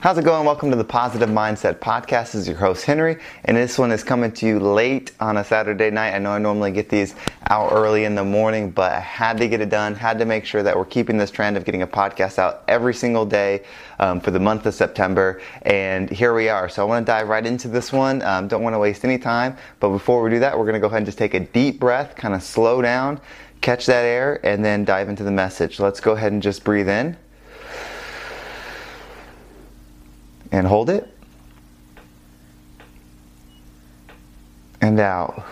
How's it going? Welcome to the Positive Mindset Podcast. This is your host, Henry, and this one is coming to you late on a Saturday night. I know I normally get these out early in the morning, but I had to get it done, had to make sure that we're keeping this trend of getting a podcast out every single day um, for the month of September, and here we are. So I want to dive right into this one. Um, don't want to waste any time, but before we do that, we're going to go ahead and just take a deep breath, kind of slow down, catch that air, and then dive into the message. Let's go ahead and just breathe in. And hold it. And out.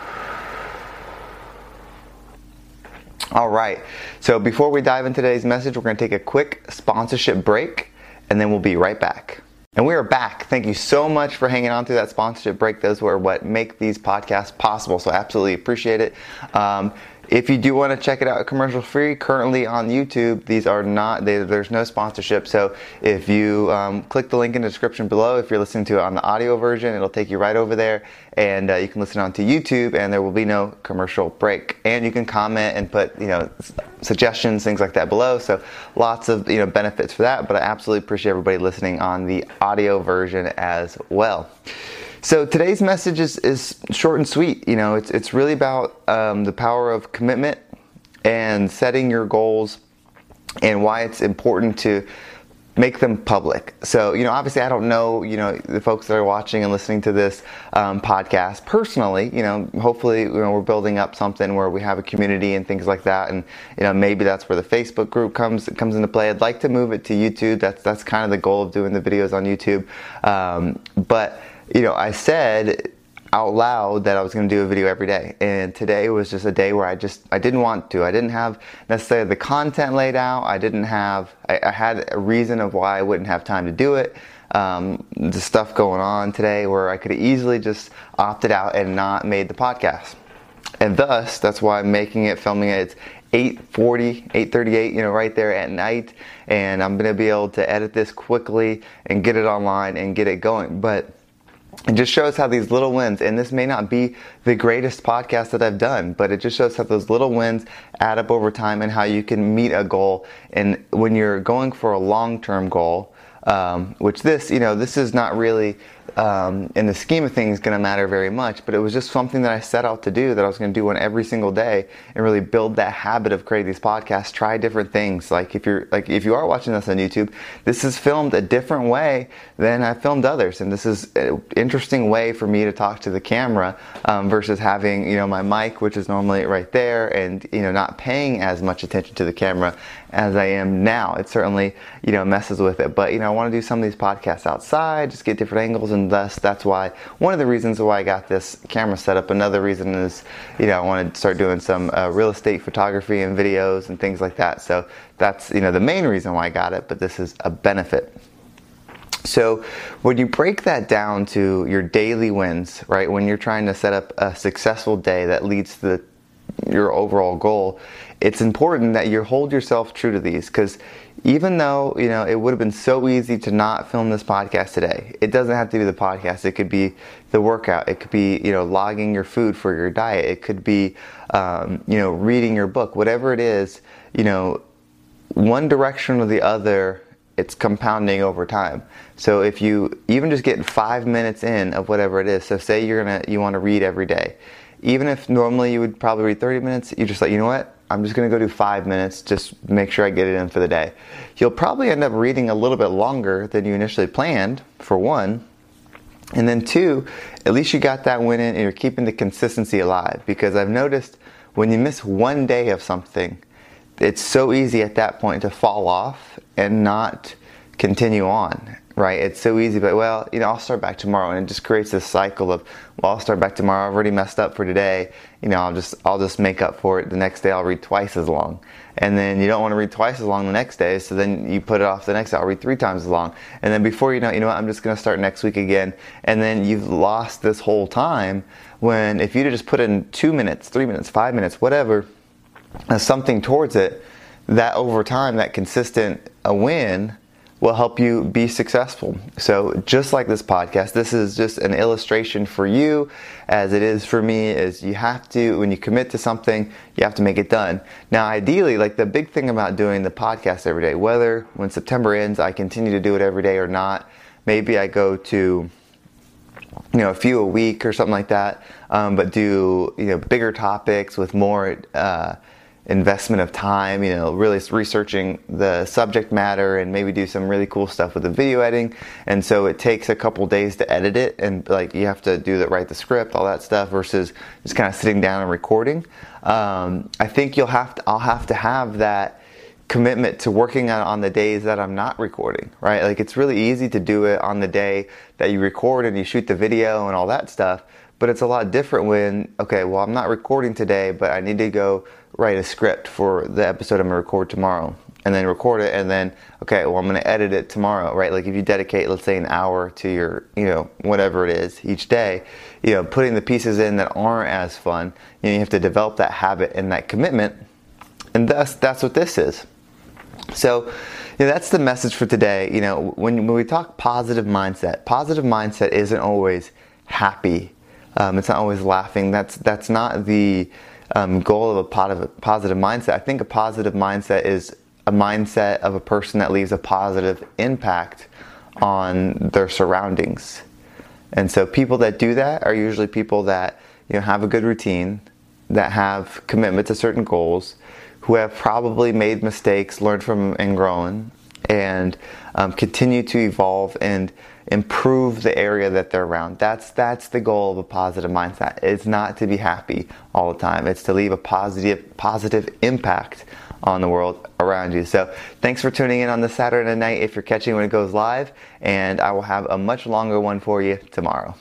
All right. So before we dive into today's message, we're going to take a quick sponsorship break and then we'll be right back. And we are back. Thank you so much for hanging on through that sponsorship break. Those were what make these podcasts possible. So absolutely appreciate it. Um, if you do want to check it out commercial free, currently on YouTube, these are not, they, there's no sponsorship. So if you um, click the link in the description below, if you're listening to it on the audio version, it'll take you right over there and uh, you can listen on to YouTube and there will be no commercial break. And you can comment and put, you know, suggestions, things like that below. So lots of, you know, benefits for that, but I absolutely appreciate everybody listening on the audio version as well. So today's message is, is short and sweet. You know, it's, it's really about um, the power of commitment and setting your goals and why it's important to make them public. So, you know, obviously I don't know, you know, the folks that are watching and listening to this um, podcast personally, you know, hopefully, you know, we're building up something where we have a community and things like that. And, you know, maybe that's where the Facebook group comes, comes into play. I'd like to move it to YouTube. That's, that's kind of the goal of doing the videos on YouTube. Um, but, you know, I said out loud that I was going to do a video every day. And today was just a day where I just, I didn't want to. I didn't have necessarily the content laid out. I didn't have, I, I had a reason of why I wouldn't have time to do it. Um, the stuff going on today where I could easily just opted out and not made the podcast. And thus, that's why I'm making it, filming it. It's 8:40, 8:38, you know, right there at night, and I'm gonna be able to edit this quickly and get it online and get it going. But it just shows how these little wins, and this may not be the greatest podcast that I've done, but it just shows how those little wins add up over time and how you can meet a goal. And when you're going for a long term goal, um, which this, you know, this is not really um, in the scheme of things going to matter very much, but it was just something that I set out to do that I was going to do one every single day and really build that habit of creating these podcasts. Try different things. Like if you're like if you are watching this on YouTube, this is filmed a different way than I filmed others, and this is an interesting way for me to talk to the camera um, versus having you know my mic, which is normally right there, and you know not paying as much attention to the camera as I am now. It certainly you know messes with it, but you know I want to do some of these podcasts outside, just get different angles and thus that's why one of the reasons why I got this camera set up. Another reason is, you know, I want to start doing some uh, real estate photography and videos and things like that. So that's you know the main reason why I got it. But this is a benefit. So when you break that down to your daily wins, right? When you're trying to set up a successful day that leads to the, your overall goal, it's important that you hold yourself true to these because even though you know it would have been so easy to not film this podcast today it doesn't have to be the podcast it could be the workout it could be you know logging your food for your diet it could be um, you know reading your book whatever it is you know one direction or the other it's compounding over time so if you even just get five minutes in of whatever it is so say you're gonna you want to read every day even if normally you would probably read 30 minutes you just like you know what I'm just to go do five minutes, just make sure I get it in for the day. You'll probably end up reading a little bit longer than you initially planned, for one. And then, two, at least you got that win in and you're keeping the consistency alive. Because I've noticed when you miss one day of something, it's so easy at that point to fall off and not continue on right? It's so easy, but well, you know, I'll start back tomorrow, and it just creates this cycle of, well, I'll start back tomorrow. I've already messed up for today. You know, I'll just I'll just make up for it. The next day, I'll read twice as long, and then you don't want to read twice as long the next day, so then you put it off the next day. I'll read three times as long, and then before you know, you know what, I'm just going to start next week again, and then you've lost this whole time. When if you'd just put in two minutes, three minutes, five minutes, whatever, something towards it, that over time, that consistent a win will help you be successful. So just like this podcast, this is just an illustration for you as it is for me is you have to when you commit to something, you have to make it done. Now ideally, like the big thing about doing the podcast every day, whether when September ends I continue to do it every day or not, maybe I go to you know a few a week or something like that, um, but do you know bigger topics with more uh, investment of time. You know, really researching the subject matter and maybe do some really cool stuff with the video editing. And so it takes a couple days to edit it, and like you have to do that, write the script, all that stuff, versus just kind of sitting down and recording. Um, I think you'll have to. I'll have to have that commitment to working on on the days that I'm not recording, right? Like it's really easy to do it on the day that you record and you shoot the video and all that stuff, but it's a lot different when okay, well I'm not recording today, but I need to go write a script for the episode I'm to record tomorrow and then record it and then okay, well I'm going to edit it tomorrow, right? Like if you dedicate let's say an hour to your, you know, whatever it is each day, you know, putting the pieces in that aren't as fun, you, know, you have to develop that habit and that commitment. And thus that's what this is so, you know, that's the message for today. You know, when, when we talk positive mindset, positive mindset isn't always happy. Um, it's not always laughing. That's that's not the um, goal of a positive, positive mindset. I think a positive mindset is a mindset of a person that leaves a positive impact on their surroundings. And so, people that do that are usually people that you know have a good routine, that have commitment to certain goals, who have probably made mistakes, learned from and grown, and um, continue to evolve and improve the area that they're around. That's that's the goal of a positive mindset. It's not to be happy all the time. It's to leave a positive positive impact on the world around you. So thanks for tuning in on this Saturday night if you're catching when it goes live, and I will have a much longer one for you tomorrow.